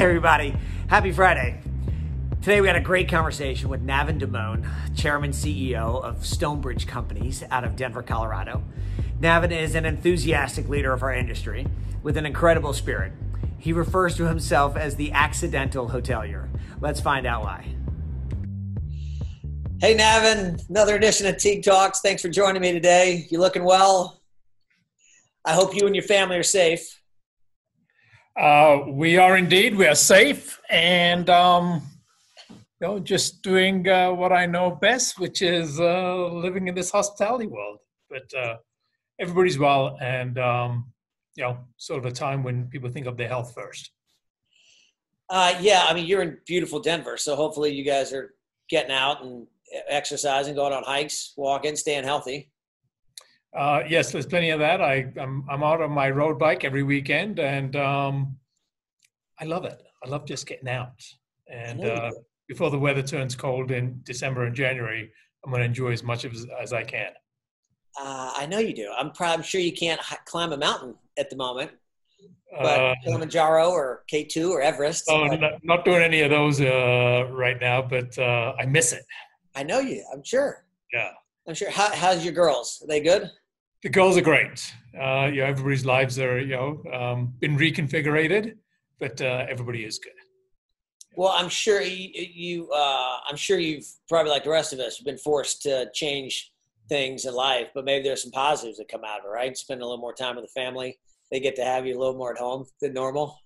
Hey, everybody. Happy Friday. Today, we had a great conversation with Navin Dimond, Chairman CEO of Stonebridge Companies out of Denver, Colorado. Navin is an enthusiastic leader of our industry with an incredible spirit. He refers to himself as the accidental hotelier. Let's find out why. Hey, Navin, another edition of Teague Talks. Thanks for joining me today. You looking well? I hope you and your family are safe. Uh, we are indeed. We are safe, and um, you know, just doing uh, what I know best, which is uh, living in this hospitality world. But uh, everybody's well, and um, you know, sort of a time when people think of their health first. Uh, yeah, I mean, you're in beautiful Denver, so hopefully you guys are getting out and exercising, going on hikes, walking, staying healthy. Uh, yes, there's plenty of that. I, I'm, I'm out on my road bike every weekend, and um, I love it. I love just getting out. And uh, before the weather turns cold in December and January, I'm going to enjoy as much as, as I can. Uh, I know you do. I'm, probably, I'm sure you can't climb a mountain at the moment, but uh, Kilimanjaro or K2 or Everest. Oh, not, not, doing any of those uh, right now, but uh, I miss it. I know you. I'm sure. Yeah. I'm sure. How, how's your girls? Are they good? The goals are great. Uh, you know, everybody's lives are you know um, been reconfigured, but uh, everybody is good. Well, I'm sure you, you uh, I'm sure you've probably like the rest of us been forced to change things in life, but maybe there's some positives that come out of it, right? Spend a little more time with the family. They get to have you a little more at home than normal.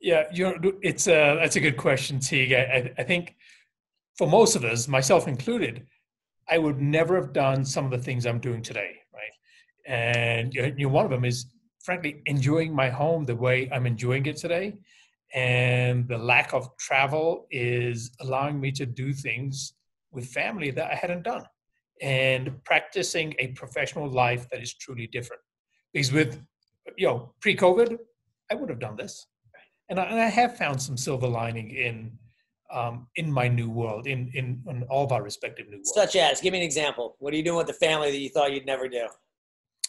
Yeah, you know, it's a that's a good question, Teague. I, I think for most of us, myself included, I would never have done some of the things I'm doing today and you know, one of them is frankly enjoying my home the way I'm enjoying it today. And the lack of travel is allowing me to do things with family that I hadn't done and practicing a professional life that is truly different. Because with, you know, pre COVID, I would have done this. And I, and I, have found some silver lining in um, in my new world, in, in, in all of our respective new worlds. Such as, give me an example. What are you doing with the family that you thought you'd never do?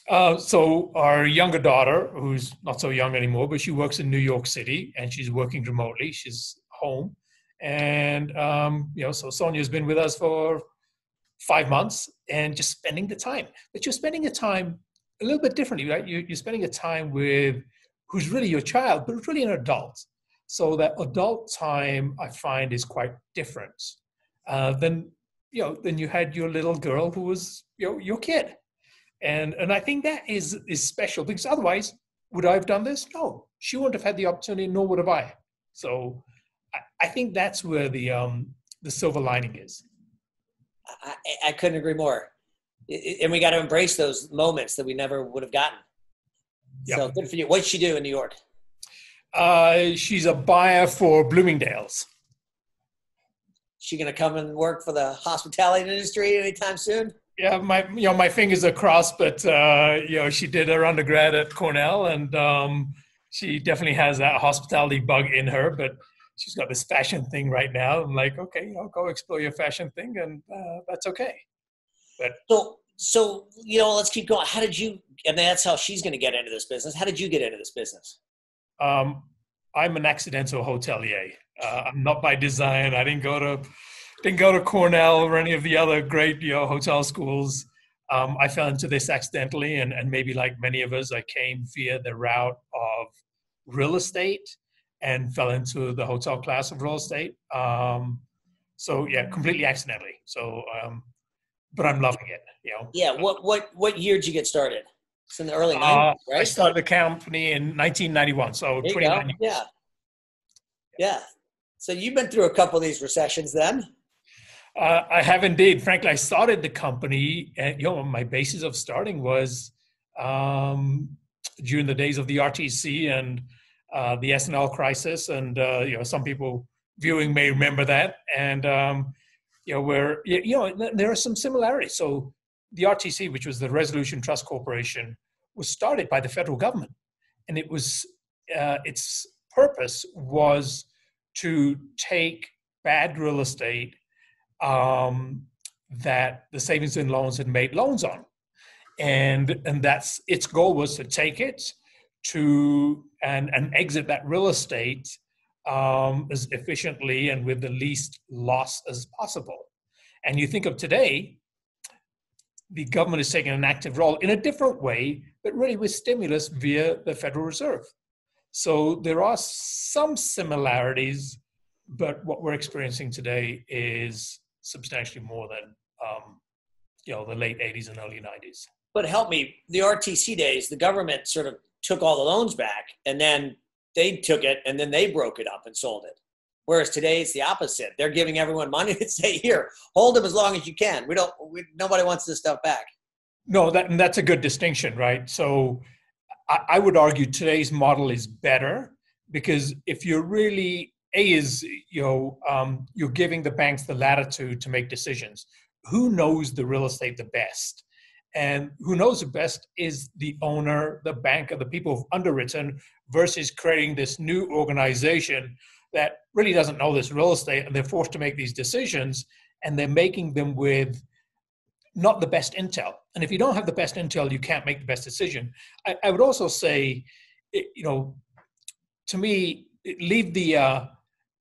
Uh, so our younger daughter, who's not so young anymore, but she works in New York City and she's working remotely. She's home, and um, you know, so Sonia's been with us for five months and just spending the time. But you're spending the time a little bit differently, right? You, you're spending a time with who's really your child, but really an adult. So that adult time, I find, is quite different uh, than you know than you had your little girl who was you know your kid and and I think that is is special because otherwise, would I have done this? No, she wouldn't have had the opportunity, nor would have I. So I, I think that's where the um the silver lining is. I, I couldn't agree more. And we got to embrace those moments that we never would have gotten. Yep. So good for you. What's she do in New York? Uh, she's a buyer for Bloomingdale's. She gonna come and work for the hospitality industry anytime soon? Yeah, my you know my fingers are crossed, but uh, you know she did her undergrad at Cornell, and um, she definitely has that hospitality bug in her. But she's got this fashion thing right now. I'm like, okay, you know, go explore your fashion thing, and uh, that's okay. But so so you know, let's keep going. How did you? And that's how she's going to get into this business. How did you get into this business? Um, I'm an accidental hotelier. Uh, I'm not by design. I didn't go to didn't go to Cornell or any of the other great you know hotel schools. Um, I fell into this accidentally, and, and maybe like many of us, I came via the route of real estate and fell into the hotel class of real estate. Um, so yeah, completely accidentally. So, um, but I'm loving it. You know. Yeah. What what what year did you get started? It's in the early 90s, uh, right? I started the company in 1991. So 29 Yeah. Yeah. So you've been through a couple of these recessions then. Uh, I have indeed. Frankly, I started the company, and you know, my basis of starting was um, during the days of the RTC and uh, the S&L crisis, and uh, you know, some people viewing may remember that. And um, you know, where you know, there are some similarities. So the RTC, which was the Resolution Trust Corporation, was started by the federal government, and it was uh, its purpose was to take bad real estate um, that the savings and loans had made loans on. And, and that's its goal was to take it to and, and exit that real estate um, as efficiently and with the least loss as possible. And you think of today, the government is taking an active role in a different way, but really with stimulus via the Federal Reserve. So there are some similarities, but what we're experiencing today is substantially more than um, you know the late 80s and early 90s. But help me, the RTC days, the government sort of took all the loans back, and then they took it, and then they broke it up and sold it. Whereas today it's the opposite. They're giving everyone money to say, "Here, hold them as long as you can. We don't. We, nobody wants this stuff back." No, that that's a good distinction, right? So, I, I would argue today's model is better because if you're really a is you know um, you're giving the banks the latitude to make decisions. Who knows the real estate the best? And who knows the best is the owner, the bank, or the people who've underwritten versus creating this new organization that really doesn't know this real estate and they're forced to make these decisions and they're making them with not the best intel. And if you don't have the best intel, you can't make the best decision. I, I would also say, you know, to me, leave the uh,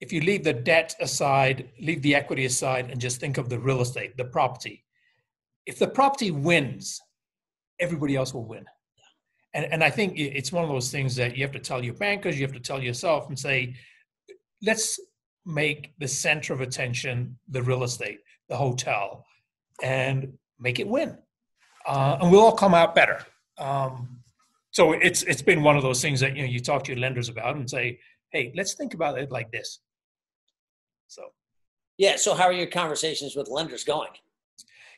if you leave the debt aside, leave the equity aside, and just think of the real estate, the property. If the property wins, everybody else will win. And, and I think it's one of those things that you have to tell your bankers, you have to tell yourself and say, let's make the center of attention the real estate, the hotel, and make it win. Uh, and we'll all come out better. Um, so it's it's been one of those things that you know you talk to your lenders about and say, hey, let's think about it like this. So, yeah. So how are your conversations with lenders going?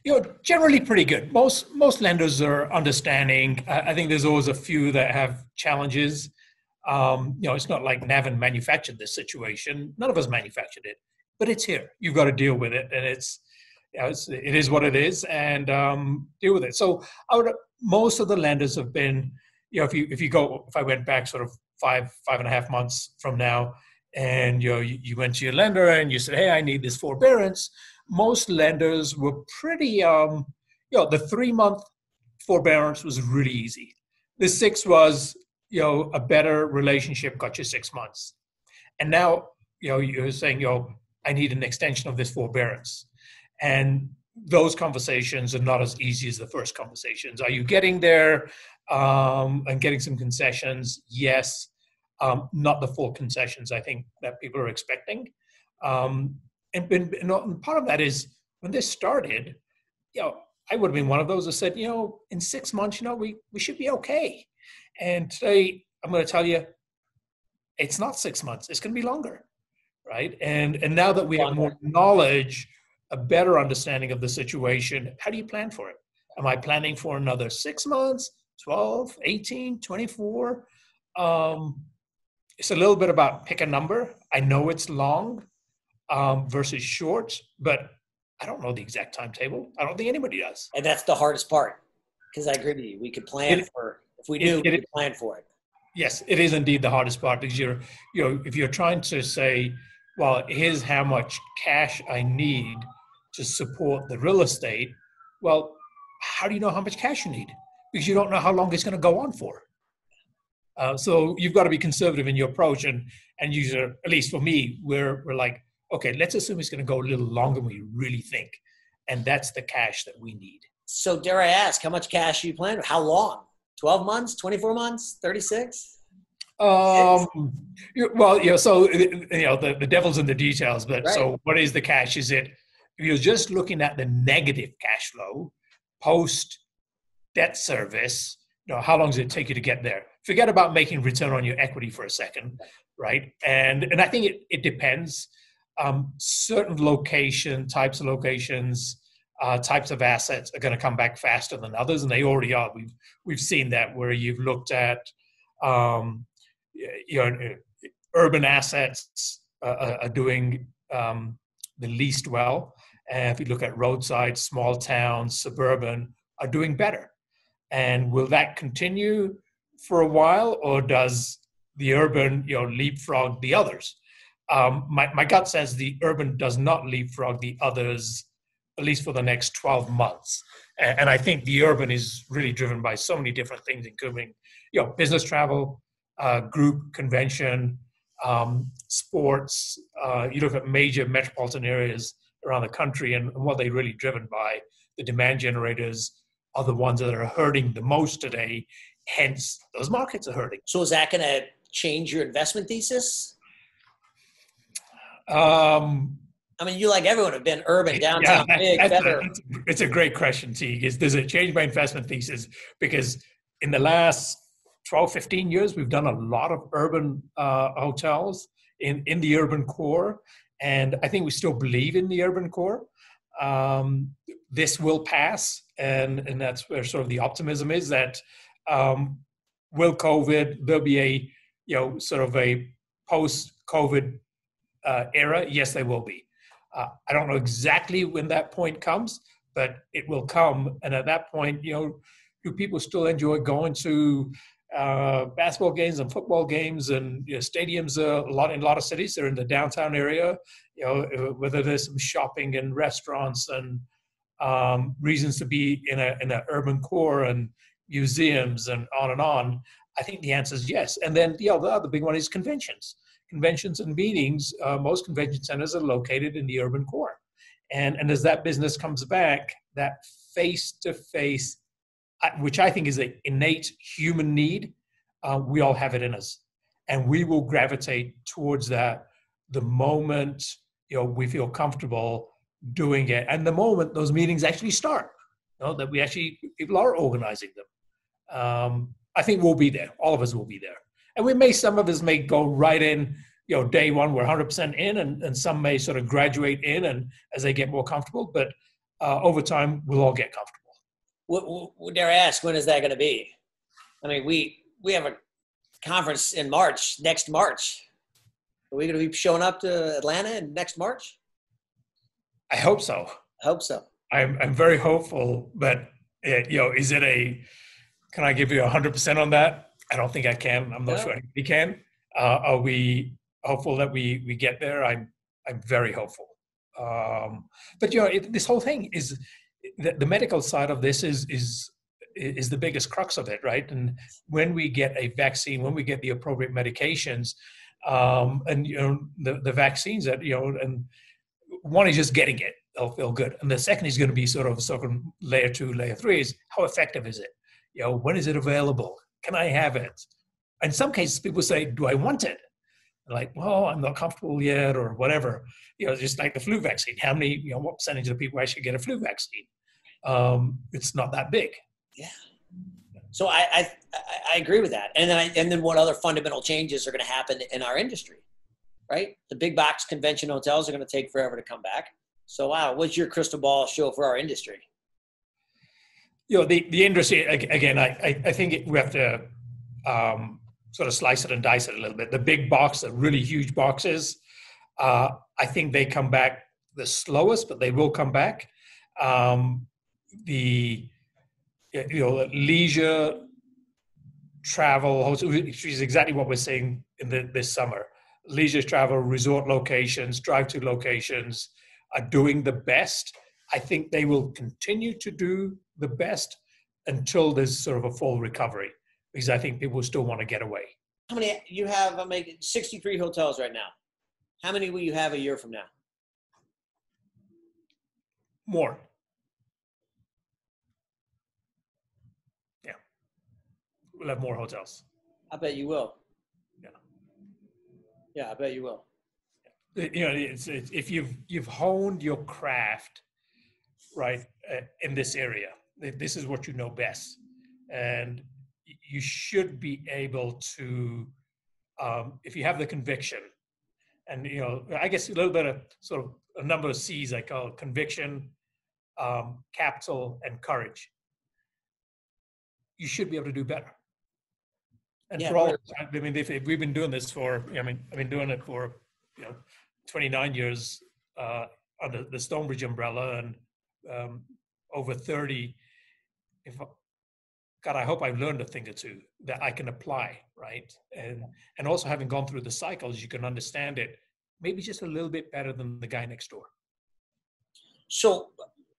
You know, generally pretty good. Most most lenders are understanding. I, think there's always a few that have challenges. Um, you know, it's not like Navin manufactured this situation. None of us manufactured it, but it's here. You've got to deal with it, and it's, you know, it's it is what it is, and um, deal with it. So, I would, most of the lenders have been, you know, if you if you go, if I went back sort of five five and a half months from now, and you know, you, went to your lender and you said, hey, I need this forbearance. Most lenders were pretty, um, you know, the three month forbearance was really easy. The six was you know, a better relationship got you six months. And now, you know, you're saying, you know, I need an extension of this forbearance. And those conversations are not as easy as the first conversations. Are you getting there um, and getting some concessions? Yes. Um, not the full concessions I think that people are expecting. Um, and, and, and part of that is when this started, you know, I would have been one of those that said, you know, in six months, you know, we, we should be okay. And today, I'm going to tell you, it's not six months. It's going to be longer, right? And and now that we have more knowledge, a better understanding of the situation, how do you plan for it? Am I planning for another six months, 12, 18, 24? Um, it's a little bit about pick a number. I know it's long um, versus short, but I don't know the exact timetable. I don't think anybody does. And that's the hardest part because I agree with you. We could plan it, for if we do, we plan for it. Yes, it is indeed the hardest part because you're, you know, if you're trying to say, well, here's how much cash I need to support the real estate. Well, how do you know how much cash you need? Because you don't know how long it's going to go on for. Uh, so you've got to be conservative in your approach, and and usually, at least for me, we're we're like, okay, let's assume it's going to go a little longer than we really think, and that's the cash that we need. So dare I ask, how much cash are you planning? How long? 12 months, 24 months, 36? Um, well, you know, so, you know, the, the devil's in the details, but right. so what is the cash? Is it, if you're just looking at the negative cash flow post debt service, you know, how long does it take you to get there? Forget about making return on your equity for a second, right? And, and I think it, it depends. Um, certain location, types of locations, uh, types of assets are going to come back faster than others, and they already are. We've we've seen that where you've looked at um, you know urban assets uh, are doing um, the least well, and if you look at roadside, small towns, suburban are doing better. And will that continue for a while, or does the urban you know leapfrog the others? Um, my, my gut says the urban does not leapfrog the others at least for the next 12 months. And I think the urban is really driven by so many different things, including you know business travel, uh, group convention, um, sports. Uh, you look at major metropolitan areas around the country, and, and what they're really driven by. The demand generators are the ones that are hurting the most today. Hence, those markets are hurting. So, is that going to change your investment thesis? Um, I mean, you like everyone have been urban, downtown, yeah, big, that's better. A, it's a great question, Teague. Is does it change my investment thesis? Because in the last 12, 15 years, we've done a lot of urban uh, hotels in, in the urban core. And I think we still believe in the urban core. Um, this will pass. And, and that's where sort of the optimism is that um, will COVID, there'll be a, you know, sort of a post COVID uh, era? Yes, they will be. Uh, I don't know exactly when that point comes, but it will come. And at that point, you know, do people still enjoy going to uh, basketball games and football games and you know, stadiums? A lot in a lot of cities. They're in the downtown area. You know, whether there's some shopping and restaurants and um, reasons to be in a in an urban core and museums and on and on. I think the answer is yes. And then you know, the other big one is conventions conventions and meetings, uh, most convention centers are located in the urban core. And, and as that business comes back, that face to face, which I think is an innate human need, uh, we all have it in us. And we will gravitate towards that the moment you know, we feel comfortable doing it. And the moment those meetings actually start, you know, that we actually, people are organizing them. Um, I think we'll be there. All of us will be there. And we may some of us may go right in you know day one we're 100% in and, and some may sort of graduate in and as they get more comfortable but uh, over time we'll all get comfortable. What, what, dare i ask when is that going to be? I mean we we have a conference in march next march. Are we going to be showing up to atlanta in next march? I hope so. I hope so. I'm, I'm very hopeful but it, you know is it a can i give you 100% on that I don't think I can. I'm not no. sure anybody can. Uh, are we hopeful that we we get there? I'm I'm very hopeful. Um, but you know, it, this whole thing is the, the, medical side of this is is is the biggest crux of it, right? And when we get a vaccine, when we get the appropriate medications, um, and you know the the vaccines that you know, and one is just getting it, they'll feel good, and the second is going to be sort of sort of layer two, layer three is how effective is it? You know, when is it available? Can I have it? In some cases, people say, Do I want it? like, well, I'm not comfortable yet, or whatever. You know, just like the flu vaccine. How many, you know, what percentage of the people actually get a flu vaccine? Um, it's not that big. Yeah. So I, I, I agree with that. And then I, and then what other fundamental changes are going to happen in our industry, right? The big box convention hotels are going to take forever to come back. So wow, what's your crystal ball show for our industry? You know the the industry again. I I think we have to um, sort of slice it and dice it a little bit. The big box, the really huge boxes, uh, I think they come back the slowest, but they will come back. Um, the you know leisure travel, which is exactly what we're seeing in the, this summer. Leisure travel, resort locations, drive-to locations are doing the best. I think they will continue to do the best until there's sort of a full recovery because I think people still want to get away. How many you have? I'm making 63 hotels right now. How many will you have a year from now? More. Yeah, we'll have more hotels. I bet you will. Yeah. Yeah, I bet you will. You know, it's, it's, if you've you've honed your craft right uh, in this area. This is what you know best. And you should be able to um, if you have the conviction and you know i guess a little bit of sort of a number of c's i call conviction um, capital and courage. You should be able to do better. And yeah, for all i mean if, if, we've been doing this for i mean i've been doing it for you know 29 years uh, under the stonebridge umbrella and um, over 30 if God, I hope I've learned a thing or two that I can apply, right? And and also having gone through the cycles, you can understand it maybe just a little bit better than the guy next door. So,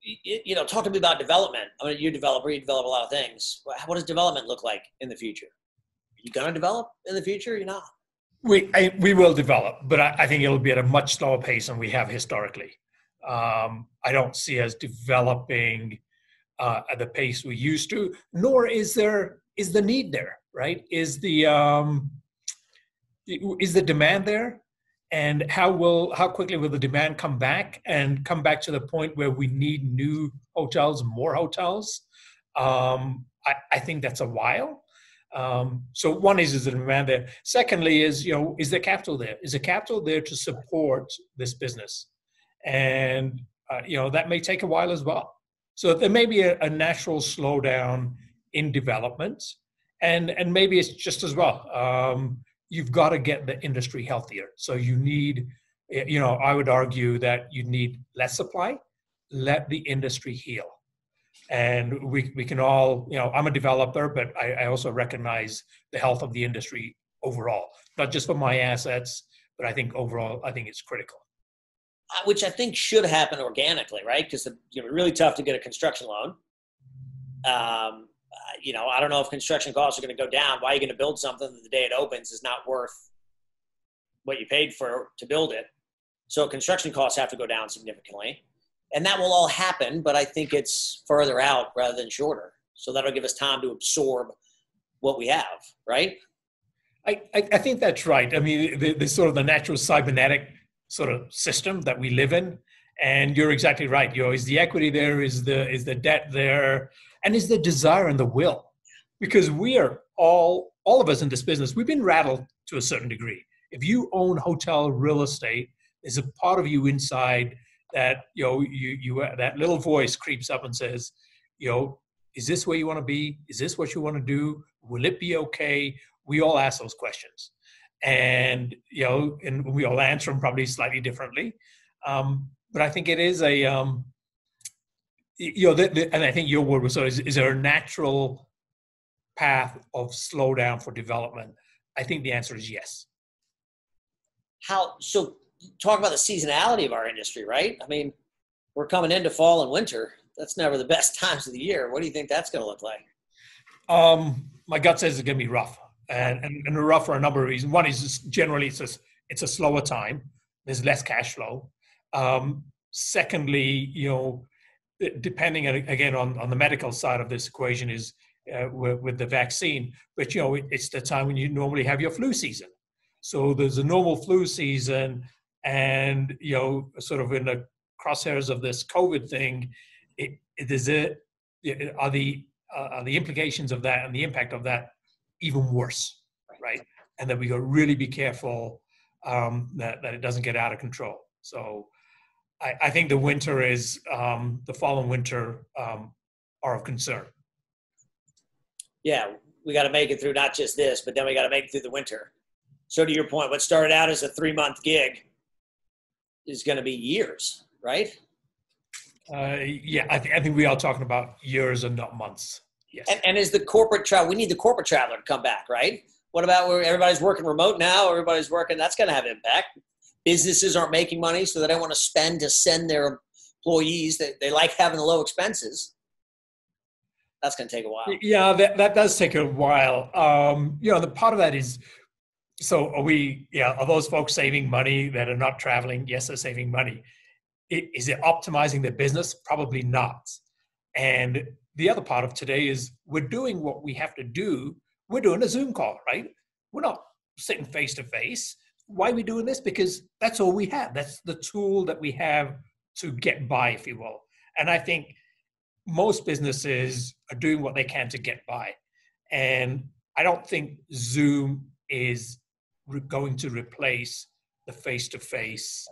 you know, talk to me about development. I mean, you're a developer, you develop a lot of things. What does development look like in the future? Are you going to develop in the future? You're not. We I, we will develop, but I, I, think it'll be at a much slower pace than we have historically. Um, I don't see us developing uh, at the pace we used to. Nor is there is the need there, right? Is the um, is the demand there? And how will how quickly will the demand come back and come back to the point where we need new hotels, more hotels? Um, I, I think that's a while. Um, so one is is the demand there. Secondly, is you know is the capital there? Is the capital there to support this business? And uh, you know that may take a while as well. So there may be a, a, natural slowdown in development, and and maybe it's just as well. Um, you've got to get the industry healthier. So you need, you know, I would argue that you need less supply. Let the industry heal and we, we can all you know i'm a developer but I, I, also recognize the health of the industry overall not just for my assets but i think overall i think it's critical which i think should happen organically right because it's really tough to get a construction loan um, uh, you know i don't know if construction costs are going to go down why are you going to build something that the day it opens is not worth what you paid for to build it so construction costs have to go down significantly and that will all happen, but I think it's further out rather than shorter. So that'll give us time to absorb what we have, right? I, I, I think that's right. I mean, the, the sort of the natural cybernetic sort of system that we live in, and you're exactly right. You know, is the equity there? Is the is the debt there? And is the desire and the will? Because we are all all of us in this business. We've been rattled to a certain degree. If you own hotel real estate, there's a part of you inside that you know you you uh, that little voice creeps up and says, you know, is this where you want to be? Is this what you want to do? Will it be okay? We all ask those questions, and you know, and we all answer them probably slightly differently. Um, but I think it is a, um, you know, the, the, and I think your word was so. Is, is there a natural path of slowdown for development? I think the answer is yes. How so? talk about the seasonality of our industry, right? I mean, we're coming into fall and winter. That's never the best times of the year. What do you think that's going to look like? Um, my gut says it's going to be rough, and, and, and rough for a number of reasons. One is generally it's a, it's a slower time. There's less cash flow. Um, secondly, you know, depending again on, on the medical side of this equation is uh, with, with, the vaccine, but you know, it's the time when you normally have your flu season. So there's a normal flu season and you know sort of in the crosshairs of this covid thing it, it is it are the uh, are the implications of that and the impact of that even worse right. and that we got to really be careful um, that, that it doesn't get out of control. So i, I think the winter is um, the fall and winter um, are of concern. Yeah we got to make it through not just this but then we got to make it through the winter. So to your point what started out as a three month gig is going to be years, right? Uh, yeah, I, th- I think we are talking about years and not months. Yes. And, and is the corporate travel? We need the corporate traveler to come back, right? What about where everybody's working remote now? Everybody's working. That's going to have impact. Businesses aren't making money, so they don't want to spend to send their employees. They, they like having the low expenses. That's going to take a while. Yeah, that, that does take a while. Um, you know, the part of that is so are we yeah are those folks saving money that are not traveling yes they're saving money is it optimizing their business probably not and the other part of today is we're doing what we have to do. We're doing a zoom call right? We're not sitting face to face. Why are we doing this? Because that's all we have. That's the tool that we have to get by if you will. And i think most businesses are doing what they can to get by. And i don't think zoom is going to replace the face to face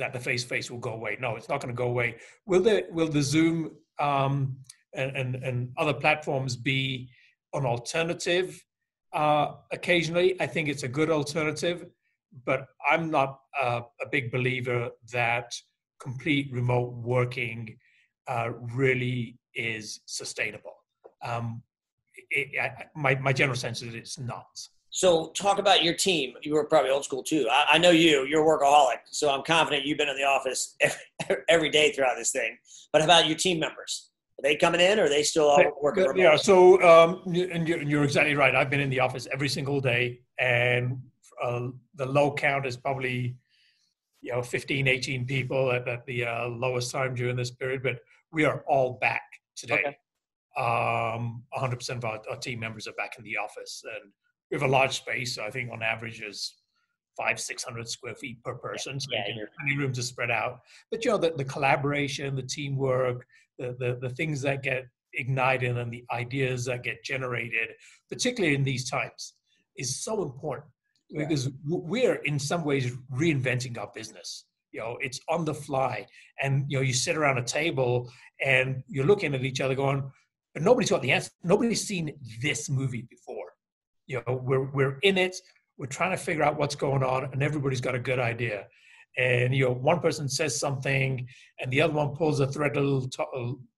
that the face to face will go away. No, it's not going to go away. Will the will the Zoom um, and, and, other platforms be an alternative uh, occasionally? I think it's a good alternative, but I'm not a big believer that complete remote working uh, really is sustainable. Um, it, I, my my general sense is it's not. So, talk about your team. You were probably old school too. I, I, know you. You're a workaholic, so I'm confident you've been in the office every, every day throughout this thing. But how about your team members? Are they coming in, or are they still all working remote? Yeah. So, um, and you're, you're exactly right. I've been in the office every single day, and uh, the low count is probably you know 15 18 people at, at the uh, lowest time during this period but we are all back today okay. um, 100% of our, our, team members are back in the office and we have a large space So i think on average is five six hundred square feet per person so yeah, you plenty room to spread out. But you know the, the collaboration the teamwork the, the the things that get ignited and the ideas that get generated particularly in these times is so important because we're in some ways reinventing our business. You know it's on the fly. And you know you sit around a table and you're looking at each other going but nobody's got the answer nobody's seen this movie before you know we're we're in it. We're trying to figure out what's going on and everybody's got a good idea. And you know one person says something and the other one pulls a thread a little t-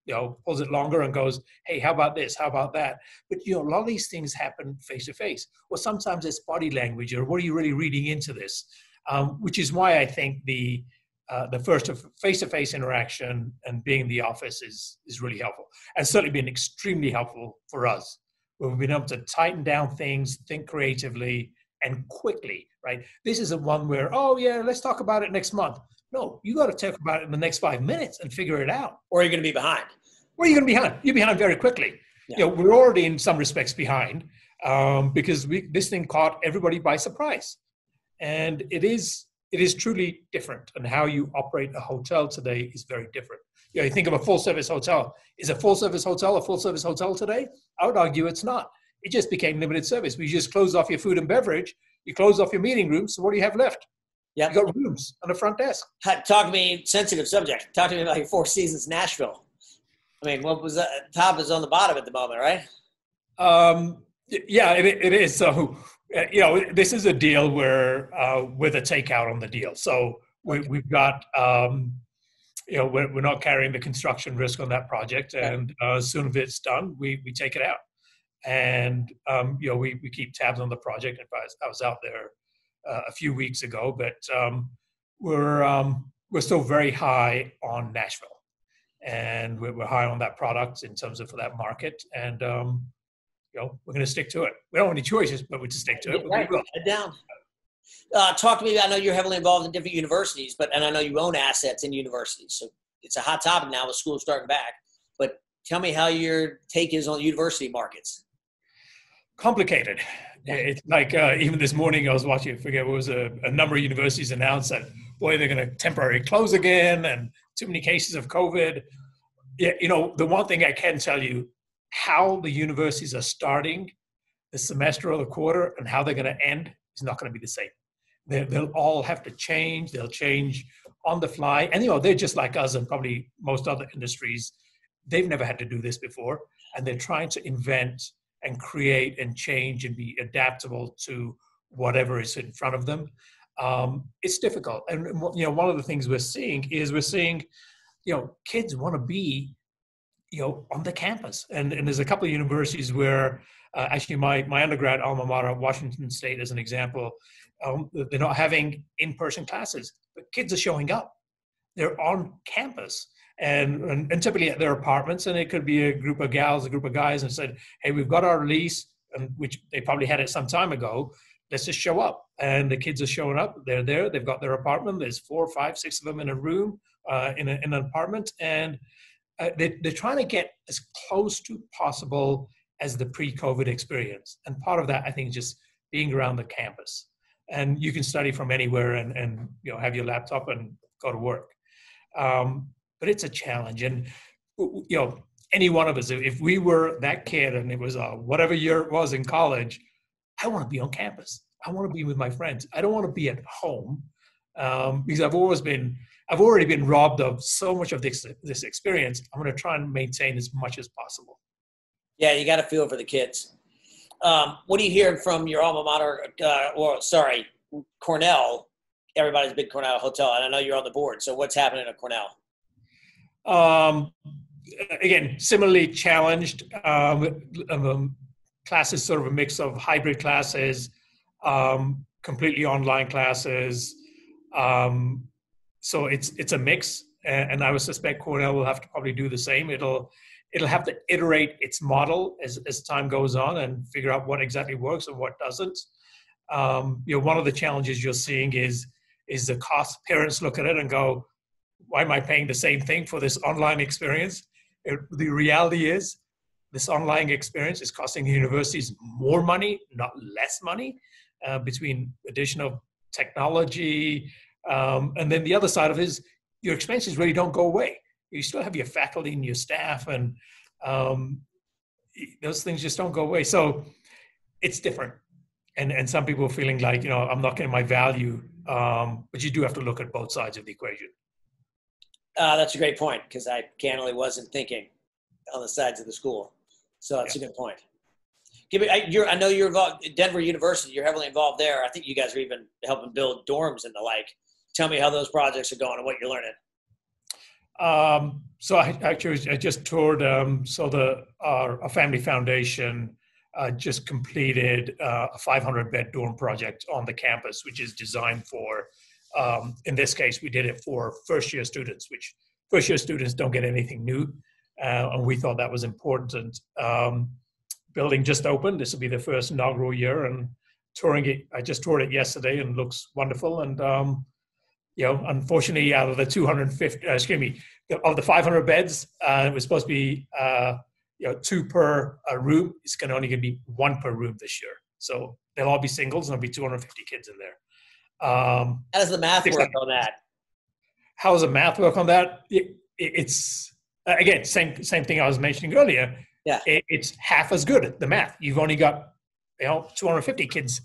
you know pulls it longer and goes hey how about this? How about that? But you know a lot of these things happen face to face or sometimes it's body language or what are you really reading into this? Um, which is why i think the uh, the first face-to-face interaction and being in the office is is really helpful and certainly been extremely helpful for us we've been able to tighten down things think creatively and quickly right this isn't one where oh yeah let's talk about it next month no, you got to talk about it in the next five minutes and figure it out. Or you're going to be behind. Or you're going to be behind. You're behind very quickly. Yeah. You know, we're already in some respects behind um, because we, this thing caught everybody by surprise, and it is it is truly different. And how you operate a hotel today is very different. You know, you think of a full service hotel. Is a full service hotel a full service hotel today? I would argue it's not. It just became limited service. We just closed off your food and beverage. You close off your meeting room. So what do you have left? Yeah, you got rooms on the front desk. Talk to me, sensitive subject. Talk to me about your Four Seasons Nashville. I mean, what was that? Top is on the bottom at the moment, right? Um, yeah, it, it is. So, uh, you know, this is a deal where uh, with a takeout on the deal. So we, okay. we've got, um, you know, we're, we're not carrying the construction risk on that project, and uh, as soon as it's done, we we take it out, and um, you know, we we keep tabs on the project. I was, I was out there uh, a few weeks ago, but um, we're um, we're still very high on Nashville, and we're, we're, high on that product in terms of for that market, and um, you know we're going to stick to it. We don't have any choices, but we just stick to it. Right. We will. Head down. Uh, talk to me. I know you're heavily involved in different universities, but and I know you own assets in universities, so it's a hot topic now with schools starting back. But tell me how your take is on university markets. Complicated. It's like uh, even this morning I was watching, I forget what was a, a number of universities announced that, boy, they're going to temporarily close again and too many cases of COVID. Yeah, you know, the one thing I can tell you, how the universities are starting the semester or the quarter and how they're going to end is not going to be the same. they they'll all have to change. They'll change on the fly. And, you know, they're just like us and probably most other industries. They've never had to do this before. And they're trying to invent and create and change and be adaptable to whatever is in front of them. Um, it's difficult, and you know one of the things we're seeing is we're seeing, you know, kids want to be, you know, on the campus, and and there's a couple of universities where uh, actually my my undergrad alma mater, Washington State, as an example, um, they're not having in-person classes, but kids are showing up. They're on campus and, and, and typically at their apartments, and it could be a group of gals, a group of guys, and said, "Hey, we've got our lease, and which they probably had it some time ago. Let's just show up." And the kids are showing up. They're there. They've got their apartment. There's four, five, six of them in a room, uh, in, a, in an apartment, and uh, they, they're trying to get as close to possible as the pre-COVID experience. And part of that, I think, is just being around the campus. And you can study from anywhere and, and you know have your laptop and go to work. Um, but it's a challenge. And you know, any one of us, if we were that kid and it was uh, whatever year it was in college, I want to be on campus. I want to be with my friends. I don't want to be at home um, because I've always been, I've already been robbed of so much of this this experience. I'm going to try and maintain as much as possible. Yeah, you got to feel for the kids. Um, what are you hearing from your alma mater? Uh, or sorry, Cornell. Everybody's big Cornell hotel, and I know you're on the board. So what's happening at Cornell? Um, again, similarly challenged. Um, um, classes sort of a mix of hybrid classes, um, completely online classes. Um, so it's it's a mix, and, I would suspect Cornell will have to probably do the same. It'll it'll have to iterate its model as as time goes on and figure out what exactly works and what doesn't. um, you know, one of the challenges you're seeing is is the cost. Parents look at it and go, "Why am I paying the same thing for this online experience?" It, the reality is, this online experience is costing universities more money, not less money, uh, between additional technology, um, and then the other side of it is your expenses really don't go away. You still have your faculty and your staff, and um, those things just don't go away. So it's different and and some people are feeling like you know i'm not getting my value um, but you do have to look at both sides of the equation uh, that's a great point because i candidly wasn't thinking on the sides of the school so that's yeah. a good point give me I, you're, I know you're involved denver university you're heavily involved there i think you guys are even helping build dorms and the like tell me how those projects are going and what you're learning um, so I actually I just toured um, so the our, our family foundation uh, just completed uh, a 500 bed dorm project on the campus, which is designed for, um, in this case, we did it for first year students, which first year students don't get anything new. Uh, and we thought that was important. Um, building just opened. This will be the first inaugural year, and touring it. I just toured it yesterday, and looks wonderful. And um, you know, unfortunately, out of the 250, uh, excuse me, of the 500 beds, uh, it was supposed to be uh, you know two per uh, room. It's going to only going to be one per room this year. So they'll all be singles, and there'll be 250 kids in there. Um, how does the math work on that? How does the math work on that? It, it, it's again same same thing I was mentioning earlier. Yeah, it, it's half as good the math. You've only got you know 250 kids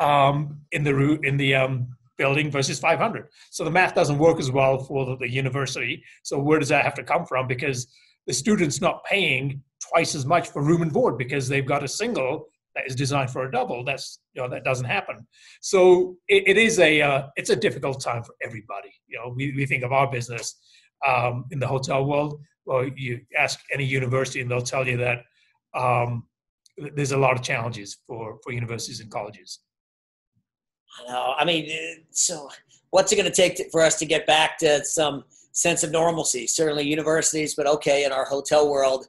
um, in the room in the um, building versus 500. So the math doesn't work as well for the, university. So where does that have to come from? Because the student's not paying twice as much for room and board because they've got a single that is designed for a double. That's you know that doesn't happen. So it, it is a uh, it's a difficult time for everybody. You know, we, we think of our business um, in the hotel world. Well, you ask any university and they'll tell you that um, there's a lot of challenges for for universities and colleges. I know. I mean, uh, so what's it going to take for us to get back to some sense of normalcy? Certainly universities, but okay, in our hotel world,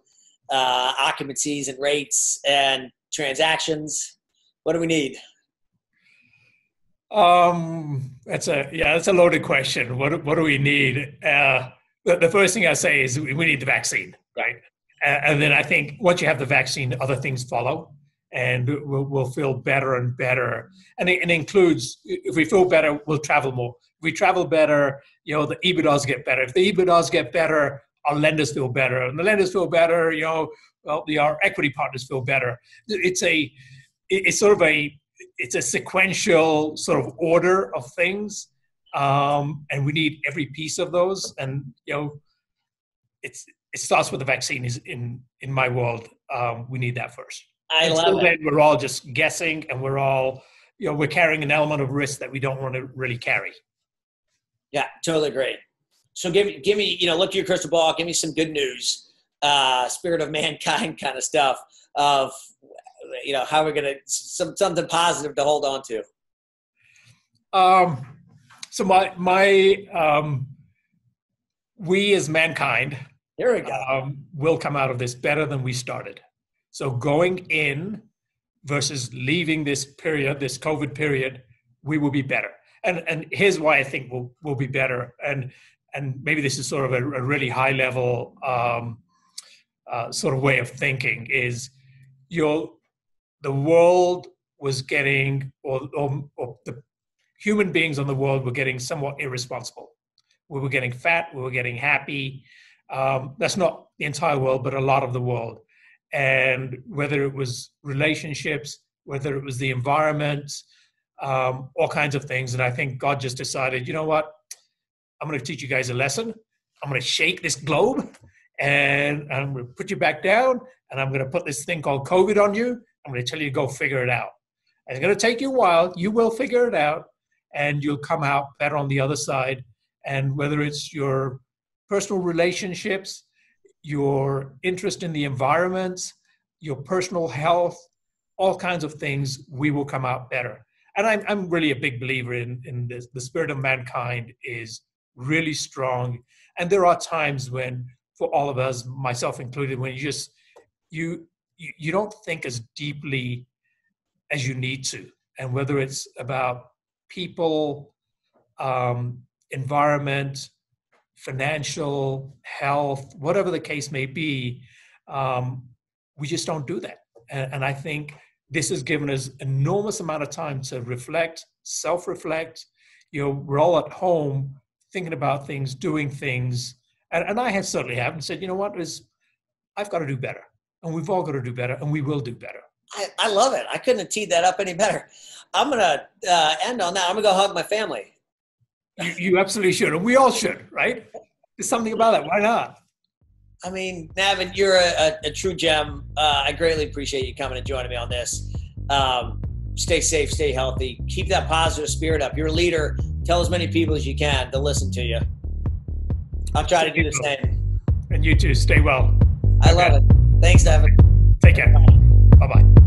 uh, occupancies and rates and transactions? What do we need? Um, that's a yeah, that's a loaded question. What what do we need? Uh, the, the first thing I say is we need the vaccine, right? And then I think once you have the vaccine, other things follow, and we'll, we'll feel better and better. And it, it, includes if we feel better, we'll travel more. If we travel better, you know, the EBITDAs get better. If the EBITDAs get better, our lenders feel better, and the lenders feel better. You know, well, the, our equity partners feel better. It's a, it's sort of a, it's a sequential sort of order of things, um, and we need every piece of those. And you know, it's it starts with the vaccine. Is in in my world, um, we need that first. I Until love then, we're all just guessing, and we're all, you know, we're carrying an element of risk that we don't want to really carry. Yeah, totally agree. So give me, give me, you know, look at your crystal ball. Give me some good news, uh, spirit of mankind kind of stuff of, you know, how we're gonna some something positive to hold on to. Um, so my my um, we as mankind, here we go, um, will come out of this better than we started. So going in versus leaving this period, this COVID period, we will be better. And and here's why I think we'll we'll be better. And and maybe this is sort of a, a really high level um, uh, sort of way of thinking is your the world was getting or, or, or, the human beings on the world were getting somewhat irresponsible we were getting fat we were getting happy um, that's not the entire world but a lot of the world and whether it was relationships whether it was the environment um, all kinds of things and i think god just decided you know what I'm going to teach you guys a lesson. I'm going to shake this globe and I'm going to put you back down and I'm going to put this thing called COVID on you. I'm going to tell you to go figure it out. And it's going to take you a while. You will figure it out and you'll come out better on the other side. And whether it's your personal relationships, your interest in the environment, your personal health, all kinds of things, we will come out better. And I'm, I'm really a big believer in, in this. The spirit of mankind is really strong. And there are times when, for all of us, myself included, when you just you you, you don't think as deeply as you need to. and whether it's about people, um, environment, financial, health, whatever the case may be, um, we just don't do that. And, and I think this has given us enormous amount of time to reflect, self-reflect. You know, we're all at home thinking about things, doing things, and, and I have certainly have and said, you know what, is I've got to do better, and we've all got to do better, and we will do better. I, I love it. I couldn't have teed that up any better. I'm gonna uh, end on that. I'm gonna go hug my family. You, you absolutely should, and we all should, right? There's something about that. Why not? I mean, Navin, you're a, a, a true gem. Uh, I greatly appreciate you coming and joining me on this. Um, stay safe, stay healthy, keep that positive spirit up. You're a leader. Tell as many people as you can to listen to you. I'll try to do the same. And you too. Stay well. I love it. Thanks, Navin. Take care. Bye bye.